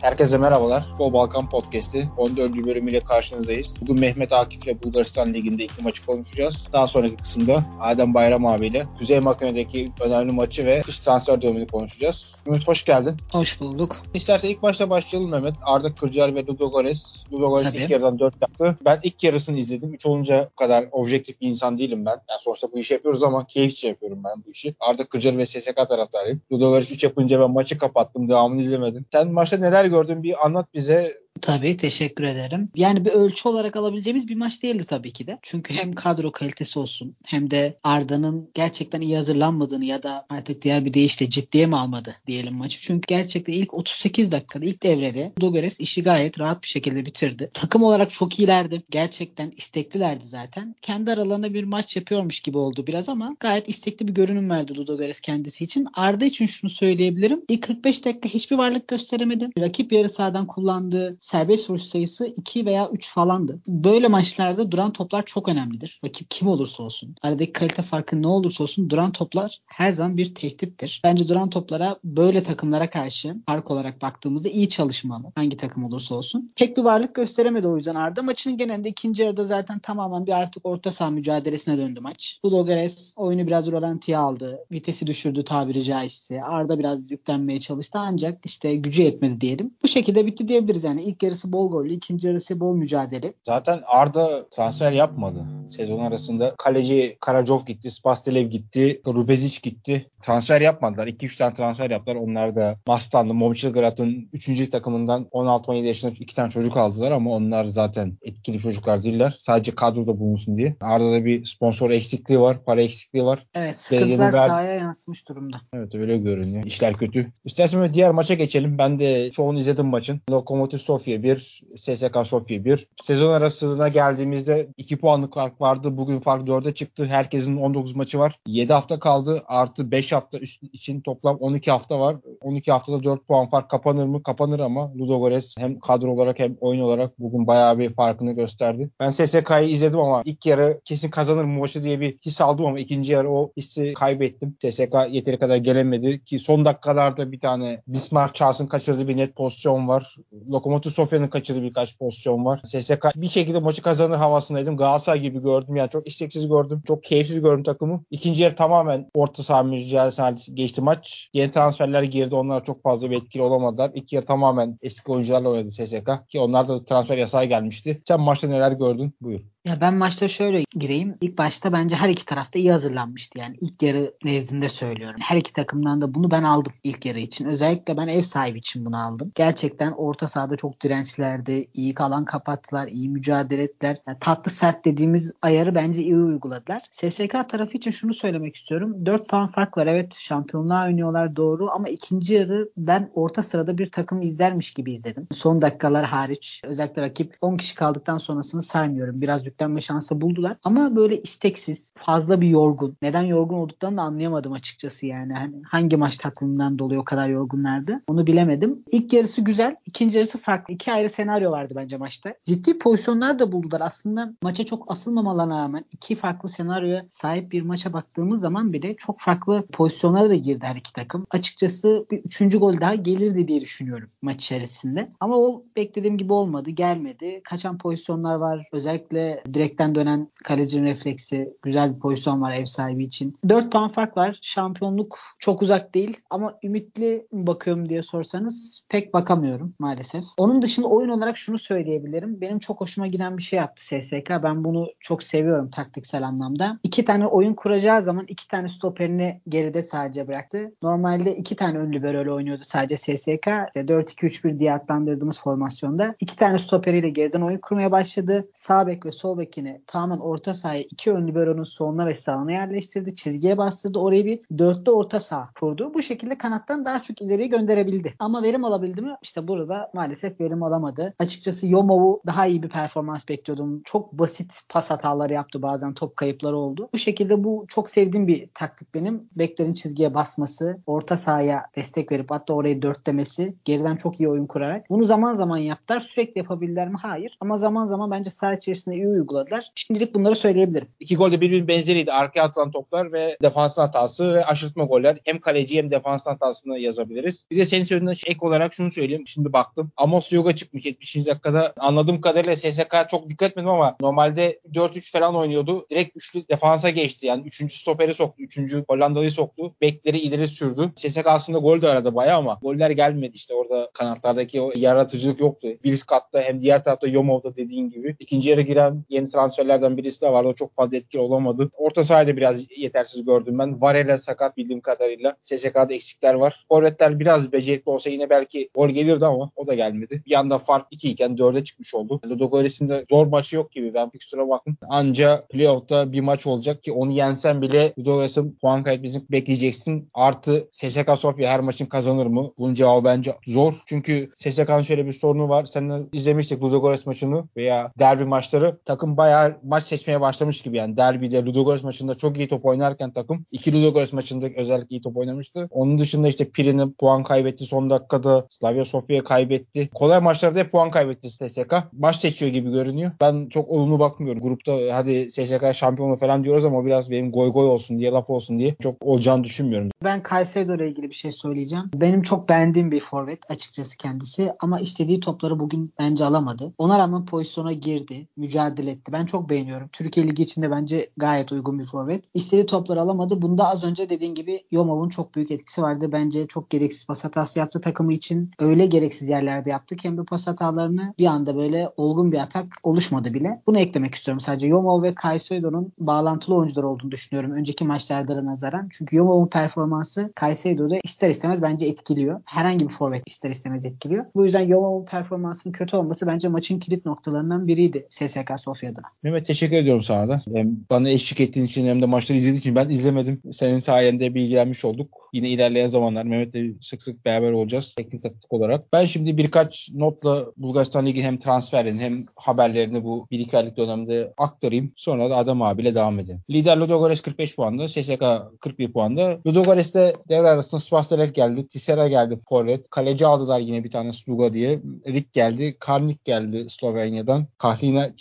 Herkese merhabalar. Bu Balkan Podcast'i 14. bölümüyle karşınızdayız. Bugün Mehmet Akif ile Bulgaristan Ligi'nde iki maçı konuşacağız. Daha sonraki kısımda Adem Bayram abiyle Kuzey Makedonya'daki önemli maçı ve dış transfer dönemini konuşacağız. Mehmet hoş geldin. Hoş bulduk. İstersen ilk başta başlayalım Mehmet. Arda Kırcal ve Ludogorets. Ludogorets ilk yarıdan 4 yaptı. Ben ilk yarısını izledim. 3 olunca kadar objektif bir insan değilim ben. Yani sonuçta bu işi yapıyoruz ama keyif için yapıyorum ben bu işi. Arda Kırcal ve SSK taraftarıyım. Ludogorets 3 yapınca ben maçı kapattım. Devamını izlemedim. Sen maçta neler gördün bir anlat bize. Tabii teşekkür ederim. Yani bir ölçü olarak alabileceğimiz bir maç değildi tabii ki de. Çünkü hem kadro kalitesi olsun hem de Arda'nın gerçekten iyi hazırlanmadığını ya da artık diğer bir deyişle ciddiye mi almadı diyelim maçı. Çünkü gerçekten ilk 38 dakikada ilk devrede Dogeres işi gayet rahat bir şekilde bitirdi. Takım olarak çok iyilerdi. Gerçekten isteklilerdi zaten. Kendi aralarında bir maç yapıyormuş gibi oldu biraz ama gayet istekli bir görünüm verdi Ludogorets kendisi için. Arda için şunu söyleyebilirim. İlk 45 dakika hiçbir varlık gösteremedi. Rakip yarı sahadan kullandığı serbest vuruş sayısı 2 veya 3 falandı. Böyle maçlarda duran toplar çok önemlidir. Rakip kim olursa olsun. Aradaki kalite farkı ne olursa olsun duran toplar her zaman bir tehdittir. Bence duran toplara böyle takımlara karşı fark olarak baktığımızda iyi çalışmalı. Hangi takım olursa olsun. Pek bir varlık gösteremedi o yüzden Arda. Maçının genelinde ikinci yarıda zaten tamamen bir artık orta saha mücadelesine döndü maç. Ludogorets oyunu biraz rolantiye aldı. Vitesi düşürdü tabiri caizse. Arda biraz yüklenmeye çalıştı ancak işte gücü yetmedi diyelim. Bu şekilde bitti diyebiliriz yani. İlk yarısı bol gollü, ikinci yarısı bol mücadele. Zaten Arda transfer yapmadı. Sezon arasında kaleci Karacov gitti, Spastelev gitti, Rubezic gitti. Transfer yapmadılar. 2-3 tane transfer yaptılar. Onlar da Mastanlı, Momçilgrad'ın 3. takımından 16-17 yaşında 2 tane çocuk aldılar ama onlar zaten etkili çocuklar değiller. Sadece kadroda bulunsun diye. Arda'da bir sponsor eksikliği var, para eksikliği var. Evet, sıkıntılar ver... sahaya yansımış durumda. Evet, öyle görünüyor. İşler kötü. İstersen diğer maça geçelim. Ben de çoğunu izledim maçın. Lokomotiv Sofya 1, SSK Sofya 1. Sezon arasına geldiğimizde 2 puanlık fark vardı. Bugün fark 4'e çıktı. Herkesin 19 maçı var. 7 hafta kaldı. Artı 5 hafta üst için toplam 12 hafta var. 12 haftada 4 puan fark kapanır mı? Kapanır ama Ludogorets hem kadro olarak hem oyun olarak bugün bayağı bir farkını gösterdi. Ben SSK'yı izledim ama ilk yarı kesin kazanır mı maçı diye bir his aldım ama ikinci yarı o hissi kaybettim. SSK yeteri kadar gelemedi ki son dakikalarda bir tane Bismarck Charles'ın kaçırdığı bir net pozisyon var. Lokomotiv Sofya'nın kaçırdığı birkaç pozisyon var. SSK bir şekilde maçı kazanır havasındaydım. Galatasaray gibi gördüm. Yani çok isteksiz gördüm. Çok keyifsiz gördüm takımı. İkinci yarı tamamen orta saha mücadelesi geçti maç. Yeni transferler girdi. Onlar çok fazla bir etkili olamadılar. İlk yarı tamamen eski oyuncularla oynadı SSK. Ki onlar da transfer yasağı gelmişti. Sen maçta neler gördün? Buyur. Ya ben maçta şöyle gireyim. İlk başta bence her iki tarafta iyi hazırlanmıştı. Yani ilk yarı nezdinde söylüyorum. Her iki takımdan da bunu ben aldım ilk yarı için. Özellikle ben ev sahibi için bunu aldım. Gerçekten orta sahada çok dirençlerdi. İyi kalan kapattılar. iyi mücadele ettiler. Yani tatlı sert dediğimiz ayarı bence iyi uyguladılar. SSK tarafı için şunu söylemek istiyorum. 4 puan fark var. Evet şampiyonluğa oynuyorlar doğru ama ikinci yarı ben orta sırada bir takım izlermiş gibi izledim. Son dakikalar hariç özellikle rakip 10 kişi kaldıktan sonrasını saymıyorum. Biraz yüklenme şansı buldular. Ama böyle isteksiz, fazla bir yorgun. Neden yorgun olduklarını da anlayamadım açıkçası yani. Hani hangi maç takviminden dolayı o kadar yorgunlardı? Onu bilemedim. İlk yarısı güzel, ikinci yarısı farklı. İki ayrı senaryo vardı bence maçta. Ciddi pozisyonlar da buldular. Aslında maça çok asılmamalarına rağmen iki farklı senaryoya sahip bir maça baktığımız zaman bile çok farklı pozisyonlara da girdi her iki takım. Açıkçası bir üçüncü gol daha gelirdi diye düşünüyorum maç içerisinde. Ama o beklediğim gibi olmadı. Gelmedi. Kaçan pozisyonlar var. Özellikle direkten dönen kalecinin refleksi güzel bir pozisyon var ev sahibi için. 4 puan fark var. Şampiyonluk çok uzak değil ama ümitli mi bakıyorum diye sorsanız pek bakamıyorum maalesef. Onun dışında oyun olarak şunu söyleyebilirim. Benim çok hoşuma giden bir şey yaptı SSK. Ben bunu çok seviyorum taktiksel anlamda. İki tane oyun kuracağı zaman iki tane stoperini geride sadece bıraktı. Normalde iki tane ön libero oynuyordu sadece SSK. 4-2-3-1 diye adlandırdığımız formasyonda. iki tane stoperiyle geriden oyun kurmaya başladı. Sağ bek ve sol bekini tamamen orta sahaya iki ön libero'nun soluna ve sağına yerleştirdi. Çizgiye bastırdı. Orayı bir dörtlü orta saha kurdu. Bu şekilde kanattan daha çok ileriye gönderebildi. Ama verim alabildi mi? İşte burada maalesef verim alamadı. Açıkçası Yomov'u daha iyi bir performans bekliyordum. Çok basit pas hataları yaptı bazen. Top kayıpları oldu. Bu şekilde bu çok sevdiğim bir taktik benim. Beklerin çizgiye basması, orta sahaya destek verip hatta orayı dörtlemesi, geriden çok iyi oyun kurarak. Bunu zaman zaman yaptılar. Sürekli yapabildiler mi? Hayır. Ama zaman zaman bence saha içerisinde iyi uyguladılar. Şimdilik bunları söyleyebilirim. İki gol de birbirinin benzeriydi. Arkaya atılan toplar ve defansın hatası ve aşırtma goller. Hem kaleci hem defansın hatasını yazabiliriz. Bir de senin söylediğin ek olarak şunu söyleyeyim. Şimdi baktım. Amos Yoga çıkmış 70. dakikada. Anladığım kadarıyla SSK çok dikkat etmedim ama normalde 4-3 falan oynuyordu. Direkt üçlü defansa geçti. Yani üçüncü stoperi soktu. Üçüncü Hollandalı'yı soktu. Bekleri ileri sürdü. SSK aslında gol de aradı bayağı ama goller gelmedi işte orada kanatlardaki o yaratıcılık yoktu. Bir katta hem diğer tarafta Yomov'da dediğin gibi. İkinci yarı giren yeni transferlerden birisi de vardı. O çok fazla etkili olamadı. Orta sahada biraz yetersiz gördüm ben. Varela sakat bildiğim kadarıyla. SSK'da eksikler var. Forvetler biraz becerikli olsa yine belki gol gelirdi ama o da gelmedi. Bir anda fark 2 iken 4'e çıkmış oldu. Ludogorets'in de zor maçı yok gibi. Ben fikstüre baktım. Anca playoff'ta bir maç olacak ki onu yensen bile Ludogorets'in puan kaybetmesini bekleyeceksin. Artı SSK Sofya her maçın kazanır mı? Bunun cevabı bence zor. Çünkü SSK'nın şöyle bir sorunu var. Seninle izlemiştik Ludogorets maçını veya derbi maçları. Takım bayağı maç seçmeye başlamış gibi yani. Derbide Ludogorets maçında çok iyi top oynarken takım. iki Ludogorets maçında özellikle iyi top oynamıştı. Onun dışında işte Pirin'i puan kaybetti son dakikada. Slavia Sofya kaybetti. Kolay maçlarda hep puan kaybetti SSK. Maç seçiyor gibi görünüyor. Ben çok olumlu bakmıyorum. Grupta hadi SSK şampiyonu falan diyoruz ama biraz benim goy goy olsun diye laf olsun diye çok olacağını düşünmüyorum. Ben Kayseri'de ile ilgili bir şey söyleyeceğim. Benim çok beğendiğim bir forvet açıkçası kendisi ama istediği topları bugün bence alamadı. Ona rağmen pozisyona girdi, mücadele etti. Ben çok beğeniyorum. Türkiye Ligi içinde bence gayet uygun bir forvet. İstediği topları alamadı. Bunda az önce dediğin gibi Yomov'un çok büyük etkisi vardı. Bence çok gereksiz pas hatası yaptı takımı için. Öyle gereksiz yerlerde yaptı ki hem de pas hatalarını bir anda böyle olgun bir atak oluşmadı bile. Bunu eklemek istiyorum sadece. Yomov ve Kayseri'nin bağlantılı oyuncular olduğunu düşünüyorum. Önceki maçlarda nazaran. Çünkü Yomov'un performansı Kayseri'de ister istemez bence etkiliyor. Herhangi bir forvet ister istemez etkiliyor. Bu yüzden Yomov'un performansının kötü olması bence maçın kilit noktalarından biriydi SSK Sofya'da. Mehmet teşekkür ediyorum sana da. Hem bana eşlik ettiğin için hem de maçları izlediğin için ben izlemedim. Senin sayende bilgilenmiş olduk. Yine ilerleyen zamanlar Mehmet'le sık sık beraber olacağız teknik taktik olarak. Ben şimdi birkaç notla Bulgaristan Ligi hem transferlerini hem haberlerini bu bir iki aylık dönemde aktarayım. Sonra da Adam abiyle devam edelim. Lider Ludogorets 45 puanda, SSK 41 puanda. Ludogorets'te devre arasında Spastelek geldi, Tisera geldi forvet. Kaleci aldılar yine bir tane Sluga diye. Rik geldi, Karnik geldi Slovenya'dan. Kahlina,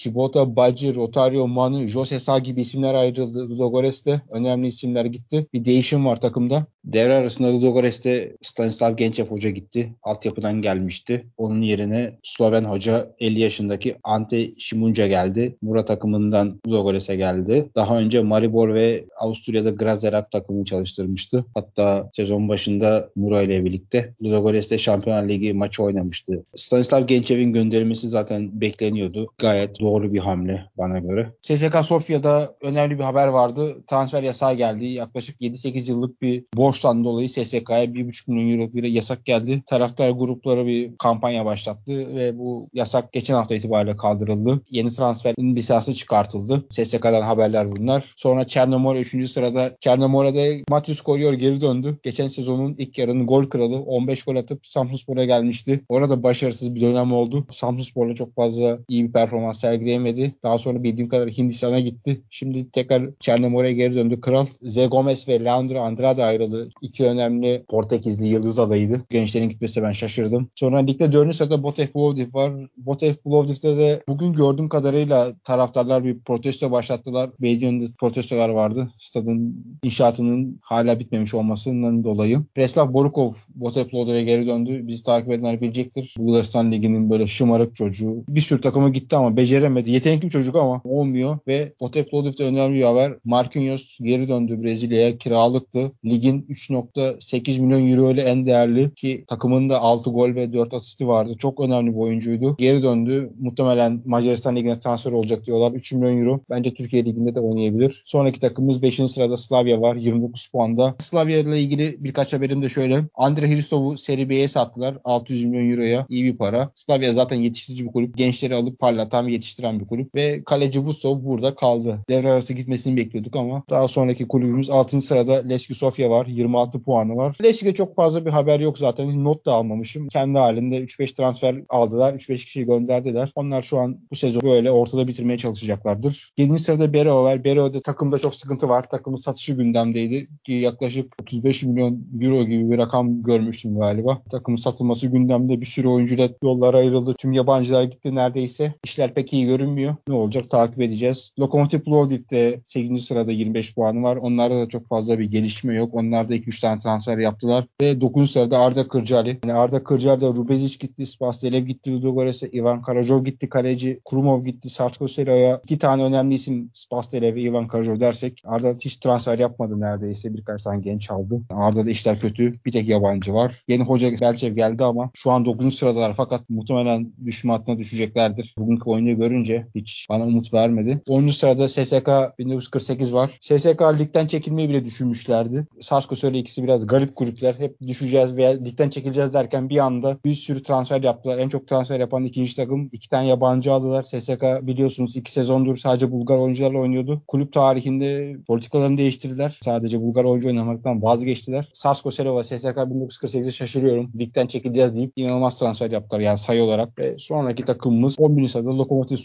Bacı, Rotario, Manu, Jose Sa gibi isimler ayrıldı Ludogorets'te. Önemli isimler gitti. Bir değişim var takımda. Devre arasında Ludogorets'te Stanislav Gençev hoca gitti. Altyapıdan gelmişti. Onun yerine Sloven hoca 50 yaşındaki Ante Shimunca geldi. Mura takımından Ludogorets'e geldi. Daha önce Maribor ve Avusturya'da Grazerab takımını çalıştırmıştı. Hatta sezon başında Mura ile birlikte Ludogorets'te Şampiyonlar Ligi maçı oynamıştı. Stanislav Gençev'in gönderilmesi zaten bekleniyordu. Gayet doğru bir hamle bana göre. SSK Sofya'da önemli bir haber vardı. Transfer yasağı geldi. Yaklaşık 7-8 yıllık bir borçtan dolayı SSK'ya 1,5 milyon euro bir yasak geldi. Taraftar grupları bir kampanya başlattı ve bu yasak geçen hafta itibariyle kaldırıldı. Yeni transferin lisası çıkartıldı. SSK'dan haberler bunlar. Sonra Çernomor'a 3. sırada Çernomor'da Matius Koruyor geri döndü. Geçen sezonun ilk yarının gol kralı 15 gol atıp Samsunspor'a gelmişti. Orada başarısız bir dönem oldu. Samsunspor'la çok fazla iyi bir performans sergileyemedi. Daha sonra bildiğim kadar Hindistan'a gitti. Şimdi tekrar Çernomor'a geri döndü. Kral Z Gomez ve Leandro Andrade ayrıldı. İki önemli Portekizli yıldız adayıydı. Gençlerin gitmesi ben şaşırdım. Sonra ligde dördüncü sırada Botev Plovdiv var. Botev Plovdiv'de de bugün gördüğüm kadarıyla taraftarlar bir protesto başlattılar. Belediyenin protestolar vardı. Stadın inşaatının hala bitmemiş olmasından dolayı. Preslav Borukov Botev Plovdiv'e geri döndü. Bizi takip edenler bilecektir. Bulgaristan Ligi'nin böyle şımarık çocuğu. Bir sürü takıma gitti ama beceremedi. Yetenekli bir çocuk ama olmuyor. Ve Botev Plovdiv'de önemli bir haber. Marquinhos geri döndü Brezilya'ya. Kiralıktı. Ligin 3.8 milyon euro ile en değerli ki takımın da 6 gol ve 4 asisti vardı. Çok önemli bir oyuncuydu. Geri döndü. Muhtemelen Macaristan Ligi'ne transfer olacak diyorlar. 3 milyon euro. Bence Türkiye Ligi'nde de oynayabilir. Sonraki takımımız 5. sırada Slavia var. 29 puanda. Slavia ile ilgili birkaç haberim de şöyle. Andre Hristov'u Serie B'ye sattılar. 600 milyon euroya. iyi bir para. Slavia zaten yetiştirici bir kulüp. Gençleri alıp parlatan ve yetiştiren bir kulüp. Ve kaleci Vusov burada kaldı. Devre arası gitmesini bekliyorduk ama daha sonraki kulübümüz 6. sırada Leski Sofia var. 26 puanı var. Leski'de çok fazla bir haber yok zaten. Not da almamışım. Kendi halinde 3-5 transfer aldılar. 3-5 kişiyi gönderdiler. Onlar şu an bu sezon böyle ortada bitirmeye çalışacaklardır. 7. sırada Bereo var. Bereo'da takımda çok sıkıntı var. Takımın satışı gündemdeydi. Yaklaşık 35 milyon euro gibi bir rakam görmüştüm galiba. Takımın satılması gündemde. Bir sürü oyuncuyla yollara ayrıldı. Tüm yabancılar gitti neredeyse. İşler pek iyi görünmüyor. Bekleniyor. Ne olacak takip edeceğiz. Lokomotiv Plovdiv'de 8. sırada 25 puanı var. Onlarda da çok fazla bir gelişme yok. Onlar da 2-3 tane transfer yaptılar. Ve 9. sırada Arda Kırcali. Yani Arda Kırcali'de Rubezic gitti, Spasdelev gitti, Ludogorets'e, Ivan Karajov gitti, kaleci Krumov gitti, Sartko Sera'ya. iki tane önemli isim Spasdelev ve Ivan Karajov dersek Arda hiç transfer yapmadı neredeyse. Birkaç tane genç aldı. Arda'da işler kötü. Bir tek yabancı var. Yeni hoca Belçev geldi ama şu an 9. sıradalar fakat muhtemelen düşme hattına düşeceklerdir. Bugünkü oyunu görünce hiç bana umut vermedi. 10. sırada SSK 1948 var. SSK ligden çekilmeyi bile düşünmüşlerdi. Sasko söyle ikisi biraz garip gruplar. Hep düşeceğiz veya ligden çekileceğiz derken bir anda bir sürü transfer yaptılar. En çok transfer yapan ikinci takım. iki tane yabancı aldılar. SSK biliyorsunuz iki sezondur sadece Bulgar oyuncularla oynuyordu. Kulüp tarihinde politikalarını değiştirdiler. Sadece Bulgar oyuncu oynamaktan vazgeçtiler. Sasko Selova SSK 1948'e şaşırıyorum. Ligden çekileceğiz deyip inanılmaz transfer yaptılar yani sayı olarak. Ve sonraki takımımız 11. sırada Lokomotiv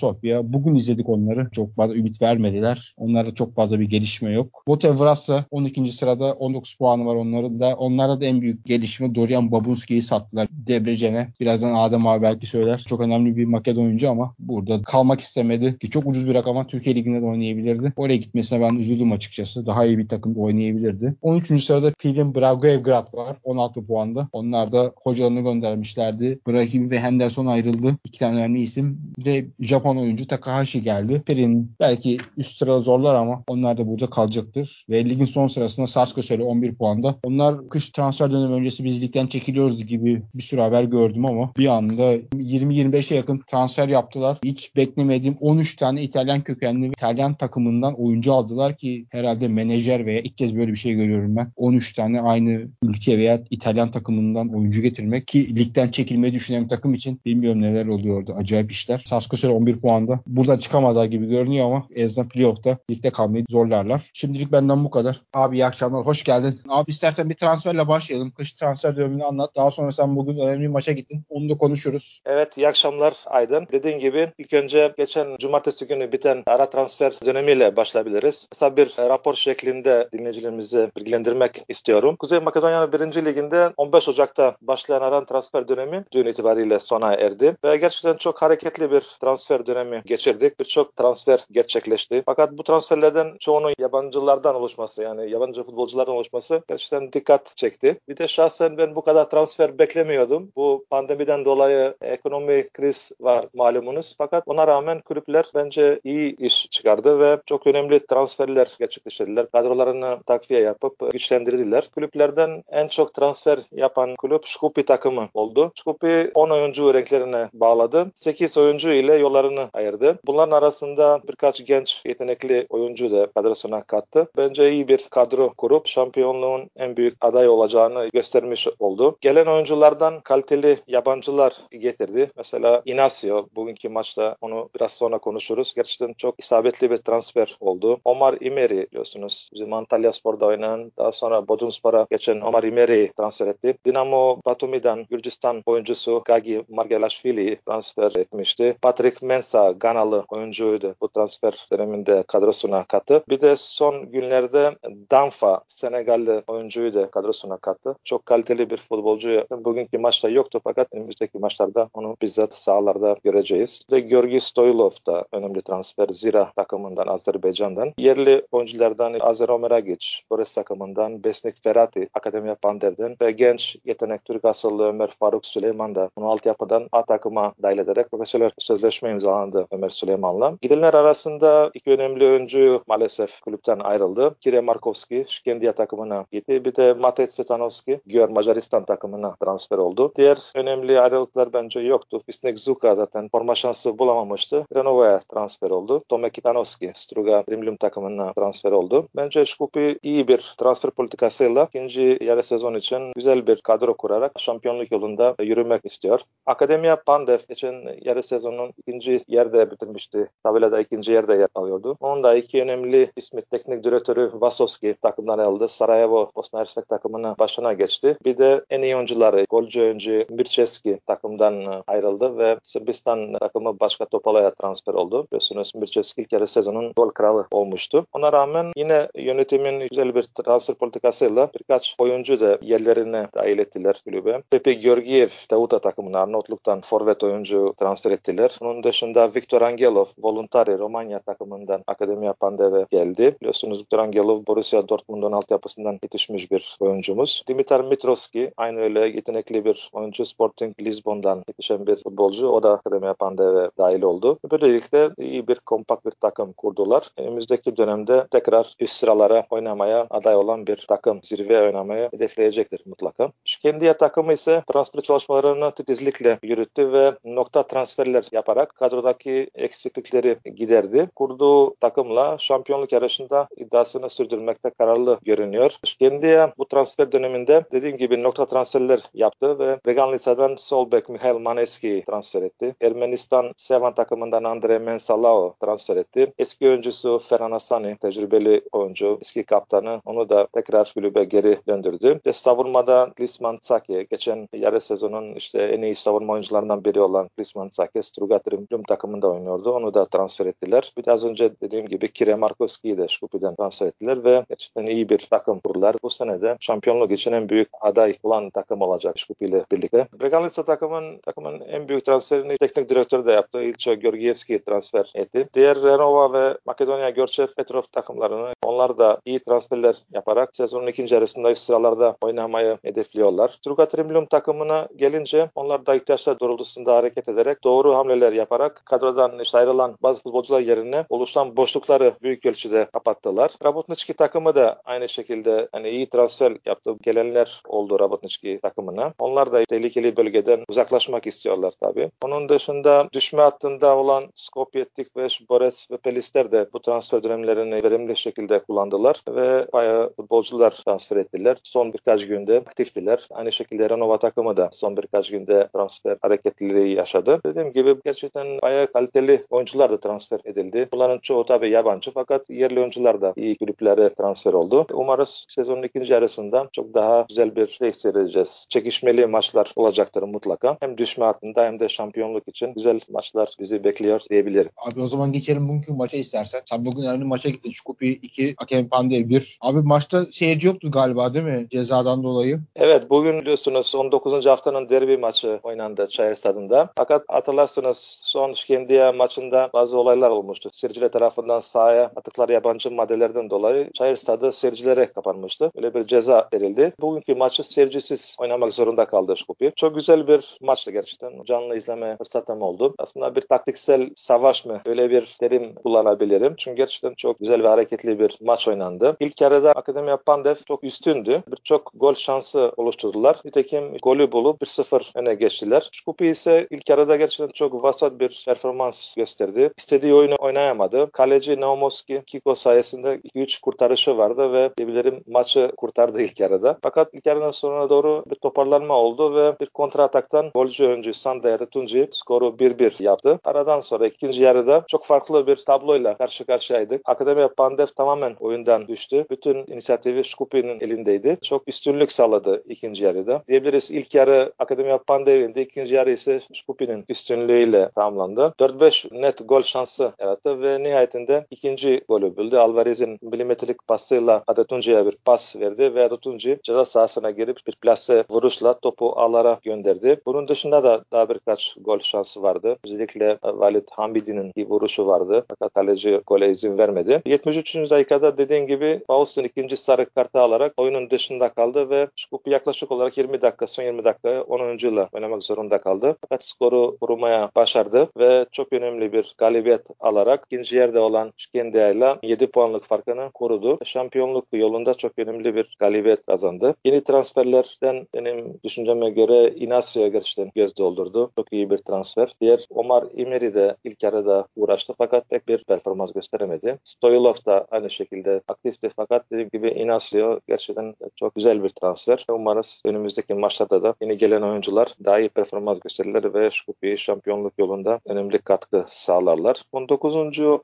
Bugün izledik onları. Çok fazla ümit vermediler. Onlarda çok fazla bir gelişme yok. Botev Vrasa 12. sırada 19 puanı var onların da. Onlarda da en büyük gelişme Dorian Babunski'yi sattılar Debrecen'e. Birazdan Adem abi belki söyler. Çok önemli bir Makedon oyuncu ama burada kalmak istemedi. Ki çok ucuz bir rakama Türkiye Ligi'nde de oynayabilirdi. Oraya gitmesine ben üzüldüm açıkçası. Daha iyi bir takımda oynayabilirdi. 13. sırada Pilin Bragoevgrad var. 16 puanda. Onlar da hocalarını göndermişlerdi. Brahim ve Henderson ayrıldı. İki tane önemli isim. Ve Japon oyuncu Takahashi geldi. Pilin belki üst sırada zorlar ama onlar da burada kalacaktır. Ve ligin son sırasında Sarsko Sele 11 puanda. Onlar kış transfer dönemi öncesi biz ligden çekiliyoruz gibi bir sürü haber gördüm ama bir anda 20-25'e yakın transfer yaptılar. Hiç beklemediğim 13 tane İtalyan kökenli İtalyan takımından oyuncu aldılar ki herhalde menajer veya ilk kez böyle bir şey görüyorum ben. 13 tane aynı ülke veya İtalyan takımından oyuncu getirmek ki ligden çekilmeyi düşünen takım için bilmiyorum neler oluyordu. Acayip işler. Saskosel 11 puanda. Burada çıkamazlar gibi görünüyor ama en azından playoff'ta ligde kalmayı zorlarlar. Şimdilik benden bu kadar. Abi iyi akşamlar. Hoş geldin. Abi istersen bir transferle başlayalım. Kış transfer dönemini anlat. Daha sonra sen bugün önemli bir maça gittin. Onu da konuşuruz. Evet iyi akşamlar Aydın. Dediğin gibi ilk önce geçen cumartesi günü biten ara transfer dönemiyle başlayabiliriz. Kısa bir rapor şeklinde dinleyicilerimizi bilgilendirmek istiyorum. Kuzey Makedonya 1. Liginde 15 Ocak'ta başlayan ara transfer dönemi dün itibariyle sona erdi. Ve gerçekten çok hareketli bir transfer dönemi geçirdik. Birçok transfer gerçekleşti. Fakat bu transferlerden çoğunun yabancılardan oluşması yani yabancı futbolculardan oluşması gerçekten dikkat çekti. Bir de şahsen ben bu kadar transfer beklemiyordum. Bu pandemiden dolayı ekonomi kriz var malumunuz. Fakat ona rağmen kulüpler bence iyi iş çıkardı ve çok önemli transferler gerçekleştirdiler. Kadrolarını takviye yapıp güçlendirdiler. Kulüplerden en çok transfer yapan kulüp Şkupi takımı oldu. Şkupi 10 oyuncu renklerine bağladı. 8 oyuncu ile yollarını ayırdı. Bunların arasında birkaç genç yetenekli oyuncu da kadrosuna kattı. Bence iyi bir kadro kurup şampiyonluğun en büyük aday olacağını göstermiş oldu. Gelen oyunculardan kaliteli yabancılar getirdi. Mesela Inacio bugünkü maçta onu biraz sonra konuşuruz. Gerçekten çok isabetli bir transfer oldu. Omar İmeri biliyorsunuz. Bizim Antalya Spor'da oynayan daha sonra Bodrumspor'a geçen Omar İmeri'yi transfer etti. Dinamo Batumi'den Gürcistan oyuncusu Gagi Margelashvili'yi transfer etmişti. Patrick Mensa Ganalı oyuncuydu. Bu transfer döneminde kadrosuna kattı. Bir de son günlerde Danfa Senegalli oyuncuyu da kadrosuna kattı. Çok kaliteli bir futbolcu. Bugünkü maçta yoktu fakat önümüzdeki maçlarda onu bizzat sahalarda göreceğiz. Bir de Georgi Stoylov da önemli transfer. Zira takımından Azerbaycan'dan. Yerli oyunculardan Azer Omeragic, Boris takımından Besnik Ferati, Akademiya Pandev'den ve genç yetenek Türk asıllı Ömer Faruk Süleyman da bunu altyapıdan A takıma dahil ederek profesyonel sözleşme imzalandı Ömer Süleyman'la. Gidenler arasında iki önemli oyuncu maalesef kulüpten ayrıldı. Kire Markovski Şkendiya takımına gitti. Bir de Matej Svetanovski Gör Macaristan takımına transfer oldu. Diğer önemli ayrılıklar bence yoktu. Fisnek Zuka zaten forma şansı bulamamıştı. Renova'ya transfer oldu. Tome Kitanovski Struga Rimlum takımına transfer oldu. Bence Şkupi iyi bir transfer politikasıyla ikinci yarı sezon için güzel bir kadro kurarak şampiyonluk yolunda yürümek istiyor. Akademiya Pandev geçen yarı sezonun ikinci yerde bitirmişti. Tabelada ikinci yerde yer alıyordu. Onun da iki önemli ismi teknik direktörü Vasovski takımdan aldı. Sarajevo Bosna Hersek takımına başına geçti. Bir de en iyi oyuncuları golcü oyuncu Mirceski takımdan ayrıldı ve Sırbistan takımı başka Topala'ya transfer oldu. Biliyorsunuz Mirceski ilk yarı sezonun gol kralı olmuştu. Ona rağmen yine yönetimin güzel bir transfer politikasıyla birkaç oyuncu da yerlerine dahil ettiler kulübe. Pepe Georgiev Davuta takımına Arnavutluk'tan forvet oyuncu transfer ettiler. Onun dışında Victor Victor Angelov Voluntari Romanya takımından Akademiya Pandeve geldi. Biliyorsunuz Victor Angelov Borussia Dortmund'un altyapısından yetişmiş bir oyuncumuz. Dimitar Mitroski aynı öyle yetenekli bir oyuncu Sporting Lisbon'dan yetişen bir futbolcu. O da Akademiya Pandeve dahil oldu. Böylelikle iyi bir kompakt bir takım kurdular. Önümüzdeki dönemde tekrar üst sıralara oynamaya aday olan bir takım zirve oynamaya hedefleyecektir mutlaka. Şkendiye takımı ise transfer çalışmalarını titizlikle yürüttü ve nokta transferler yaparak kadrodaki eksiklikleri giderdi. Kurduğu takımla şampiyonluk yarışında iddiasını sürdürmekte kararlı görünüyor. Şkendiye bu transfer döneminde dediğim gibi nokta transferler yaptı ve Regan Lisa'dan sol bek Mihail Maneski transfer etti. Ermenistan Sevan takımından Andre Mensalao transfer etti. Eski oyuncusu Ferhan Asani, tecrübeli oyuncu, eski kaptanı onu da tekrar kulübe geri döndürdü. Ve savunmada Lisman Tsake, geçen yarı sezonun işte en iyi savunma oyuncularından biri olan Lisman Tsake, Strugatrim takımında oynuyordu. Onu da transfer ettiler. Bir az önce dediğim gibi Kire Markovski'yi de Şkupi'den transfer ettiler ve gerçekten iyi bir takım kurdular. Bu sene de şampiyonluk için en büyük aday olan takım olacak Şkupi ile birlikte. Regalitsa takımın takımın en büyük transferini teknik direktör de yaptı. İlçe Georgievski transfer etti. Diğer Renova ve Makedonya Görçev Petrov takımlarını onlar da iyi transferler yaparak sezonun ikinci yarısında sıralarda oynamayı hedefliyorlar. Strugat Rimlum takımına gelince onlar da ihtiyaçlar doğrultusunda hareket ederek doğru hamleler yaparak kadrodan işte ayrılan bazı futbolcular yerine oluşan boşlukları büyük ölçüde kapattılar. Rabotniçki takımı da aynı şekilde hani iyi transfer yaptı. Gelenler oldu Rabotniçki takımına. Onlar da tehlikeli bölgeden uzaklaşmak istiyorlar tabii. Onun dışında düşme hattında olan Skopje, Tikveş, Bores ve Pelister de bu transfer dönemlerini verimli şekilde kullandılar ve bayağı futbolcular transfer ettiler. Son birkaç günde aktiftiler. Aynı şekilde Renova takımı da son birkaç günde transfer hareketliliği yaşadı. Dediğim gibi gerçekten bayağı kaliteli oyuncular da transfer edildi. Bunların çoğu tabii yabancı fakat yerli oyuncular da iyi kulüplere transfer oldu. Umarız sezonun ikinci yarısında çok daha güzel bir şey seyredeceğiz. Çekişmeli maçlar olacaktır mutlaka. Hem düşme hattında hem de şampiyonluk için güzel maçlar bizi bekliyor diyebilirim. Abi o zaman geçelim bugünkü maça istersen. Sen bugün önemli maça gittin. Şkupi 2, Hakem Pandey 1. Abi maçta seyirci yoktu galiba değil mi? Cezadan dolayı. Evet bugün biliyorsunuz 19. haftanın derbi maçı oynandı Çayır Stadı'nda. Fakat hatırlarsınız son Şkendiye maçında bazı olaylar olmuştu. Seyirciler tarafından sahaya atıklar yabancı maddelerden dolayı Çayır Stadı seyircilere kapanmıştı. Böyle bir ceza verildi. Bugünkü maçı seyircisiz oynamak zorunda kaldı Şkupi. Çok güzel bir maçtı gerçekten. Canlı izleme fırsatım oldu. Aslında bir taktiksel savaş mı? Öyle bir terim kullanabilirim. Çünkü gerçekten çok güzel ve hareketli bir maç oynandı. İlk yarıda Akademi Pandev çok üstündü. Birçok gol şansı oluşturdular. Nitekim golü bulup 1-0 öne geçtiler. Şkupi ise ilk yarıda gerçekten çok vasat bir performans gösterdi. İstediği oyunu oynayamadı. Kaleci Naumoski Kiko sayesinde 2-3 kurtarışı vardı ve diyebilirim maçı kurtardı ilk yarıda. Fakat ilk yarının sonuna doğru bir toparlanma oldu ve bir kontra ataktan golcü oyuncu Sandaya Tunci skoru 1-1 yaptı. Aradan sonra ikinci yarıda çok farklı bir tabloyla karşı karşıyaydık. Akademi Pandev tamamen oyundan düştü. Bütün inisiyatifi Şkupi'nin elindeydi. Çok üstünlük sağladı ikinci yarıda. Diyebiliriz ilk yarı Akademi Pandev'inde, ikinci yarı ise Şkupi'nin üstünlüğüyle tamamlandı. 4-5 net gol şansı yarattı ve nihayetinde ikinci golü buldu. Alvarez'in milimetrelik pasıyla Adetuncu'ya bir pas verdi ve Adetuncu ceza sahasına girip bir plase vuruşla topu ağlara gönderdi. Bunun dışında da daha birkaç gol şansı vardı. Özellikle Valid Hamid'in bir vuruşu vardı. Fakat kaleci gole izin vermedi. 73. dakikada dediğin gibi Faust'un ikinci sarı kartı alarak oyunun dışında kaldı ve Şkupi yaklaşık olarak 20 dakika, son 20 dakika 10 oyuncuyla oynamak zorunda kaldı. Fakat skoru korumaya başardı ve çok önemli bir galibiyet alarak ikinci yerde olan Şkendiya ile 7 puanlık farkını korudu. Şampiyonluk yolunda çok önemli bir galibiyet kazandı. Yeni transferlerden benim düşünceme göre Inacio gerçekten göz doldurdu. Çok iyi bir transfer. Diğer Omar İmeri de ilk yarıda uğraştı fakat pek bir performans gösteremedi. Stoylov da aynı şekilde aktifti fakat dediğim gibi Inacio gerçekten çok güzel bir transfer. Umarız önümüzdeki maçlarda da yeni gelen oyuncular daha iyi performans gösterirler ve Şkupi şampiyonluk yolunda önemli katkı sağlarlar. 19.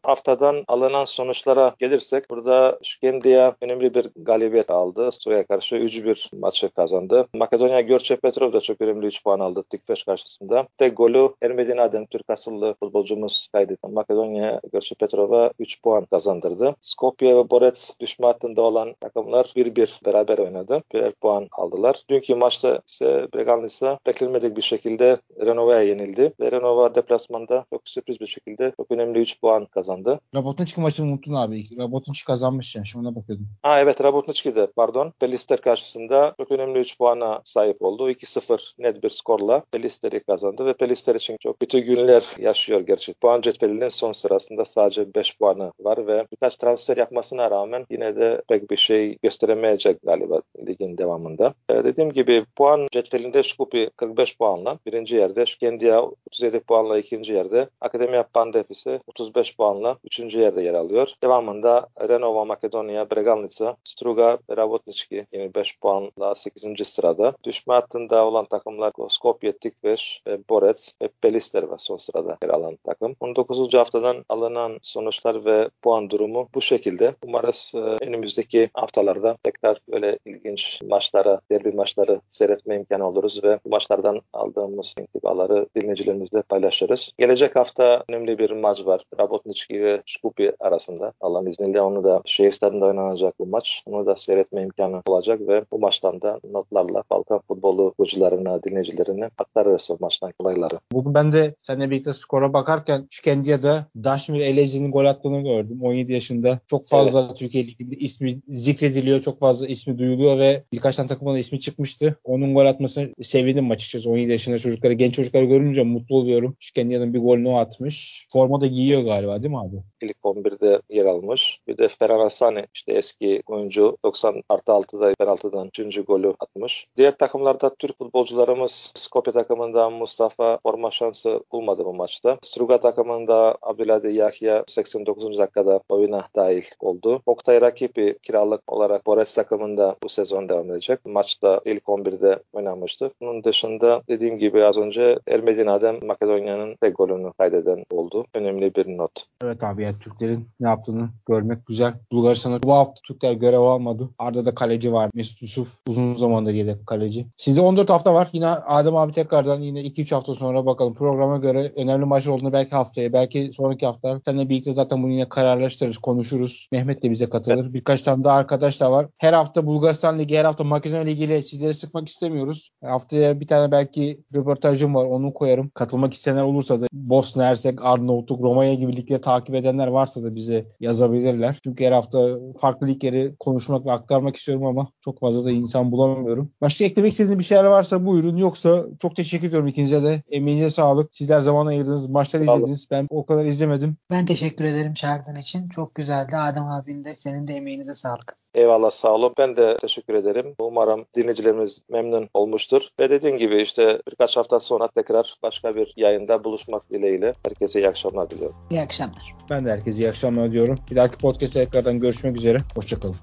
haftadan alınan sonuçlara gelirsek burada Şkendiya önemli bir galibiyet aldı. Stoya karşı 3-1 maçı kazandı. Makedonya Görçe Petrov da çok önemli 3 puan aldı Tikveş karşısında. Tek golü Ermedin Adem Türk asıllı futbolcumuz kaydetti. Makedonya Görçe Petrov'a 3 puan kazandırdı. Skopje ve Borets düşme hattında olan takımlar 1-1 beraber oynadı. Birer puan aldılar. Dünkü maçta ise Breganlisa beklenmedik bir şekilde Renova'ya yenildi ve Renova deplasmanda çok sürpriz bir şekilde çok önemli 3 puan kazandı. Rabotniçki maçını unuttun abi. Rabotniçki kazanmış yani. Şimdi ona bakıyordum. Ha evet Rabotniçki'de pardon. Pelister karşısında çok önemli 3 puana sahip oldu. 2-0 net bir skorla Pelister'i kazandı ve Pelister için çok kötü günler yaşıyor gerçek. Puan cetvelinin son sırasında sadece 5 puanı var ve birkaç transfer yapmasına rağmen yine de pek bir şey gösteremeyecek galiba ligin devamında. Ee, dediğim gibi puan cetvelinde Şkupi 45 puanla birinci yerde, Şkendiya 37 puanla ikinci yerde, Akademiya Pandev ise 35 puanla üçüncü yerde yer alıyor. Devamında Renova Makedonya, Breganlica, Struga ve Rabotnički 25 puanla 8. sırada. Düşme hattında olan takımlar Skopje, Tikveş ve Borec ve Pelister var son sırada yer alan takım. 19. haftadan alınan sonuçlar ve puan durumu bu şekilde. Umarız e, önümüzdeki haftalarda tekrar böyle ilginç maçlara, derbi maçları seyretme imkanı oluruz ve bu maçlardan aldığımız intibaları dinleyicilerimizle paylaşırız. Gelecek hafta önemli bir maç var. Rabotnički ve Şkupi arasında. Allah'ın izniyle onu da şehir stadında oynanacak bu maç. Onu da seyretme imkanı olacak ve bu maçtan da notlarla Balkan futbolu oyuncularına, dinleyicilerine aktarırız maçtan olayları. Bugün ben de seninle birlikte skora bakarken Şkendia'da Daşmir Elezi'nin gol attığını gördüm. 17 yaşında. Çok fazla evet. Türkiye Ligi'nde ismi zikrediliyor. Çok fazla ismi duyuluyor ve birkaç tane takımda ismi çıkmıştı. Onun gol atmasını sevindim açıkçası. 17 yaşında çocukları, genç çocukları görünce mutlu oluyorum. Şkendia'nın bir golünü atmış. Forma da giyiyor galiba değil mi abi? İlk 11'de yer almış. Bir de Ferhan Asani işte eski oyuncu 90 artı 6'da penaltıdan 3. golü atmış. Diğer takımlarda Türk futbolcularımız Skopje takımında Mustafa forma şansı bulmadı bu maçta. Struga takımında Abdülhadi Yahya 89. dakikada oyuna dahil oldu. Oktay Rakipi kiralık olarak Boris takımında bu sezon devam edecek. Maçta ilk 11'de oynamıştı. Bunun dışında dediğim gibi az önce El Medina'dan Makedonya'nın tek golünü kaydeden oldu. Önemli bir not. Evet abi ya Türklerin ne yaptığını görmek güzel. Bulgaristan'da bu hafta Türkler görev almadı. Arda da kaleci var. Mesut Yusuf uzun zamandır yedek kaleci. Sizde 14 hafta var. Yine Adem abi tekrardan yine 2-3 hafta sonra bakalım. Programa göre önemli maç olduğunu belki haftaya, belki sonraki hafta. Seninle birlikte zaten bunu yine kararlaştırırız, konuşuruz. Mehmet de bize katılır. Evet. Birkaç tane daha arkadaş da var. Her hafta Bulgaristan Ligi, her hafta Makedonya Ligi ile sizleri sıkmak istemiyoruz. Haftaya bir tane belki röportajım var. Onu koyarım. Katılmak isteyenler olursa da Bosna Hersek, Arnavutluk, Romanya gibi ligleri takip edenler varsa da bize yazabilirler. Çünkü her hafta farklı ligleri konuşmak ve aktarmak istiyorum ama çok fazla da insan bulamıyorum. Başka eklemek istediğiniz bir şeyler varsa buyurun. Yoksa çok teşekkür ediyorum ikinize de. Emeğinize sağlık. Sizler zaman ayırdınız. Maçları izlediniz. Ben o kadar izlemedim. Ben teşekkür ederim çağırdığın için. Çok güzeldi. Adem abinin de senin de emeğinize sağlık. Eyvallah sağ olun. Ben de teşekkür ederim. Umarım dinleyicilerimiz memnun olmuştur. Ve dediğim gibi işte birkaç hafta sonra tekrar başka bir yayında buluşmak dileğiyle. Herkese iyi akşamlar diliyorum. İyi akşamlar. Ben de herkese iyi akşamlar diyorum. Bir dahaki podcast'te tekrardan görüşmek üzere. Hoşçakalın.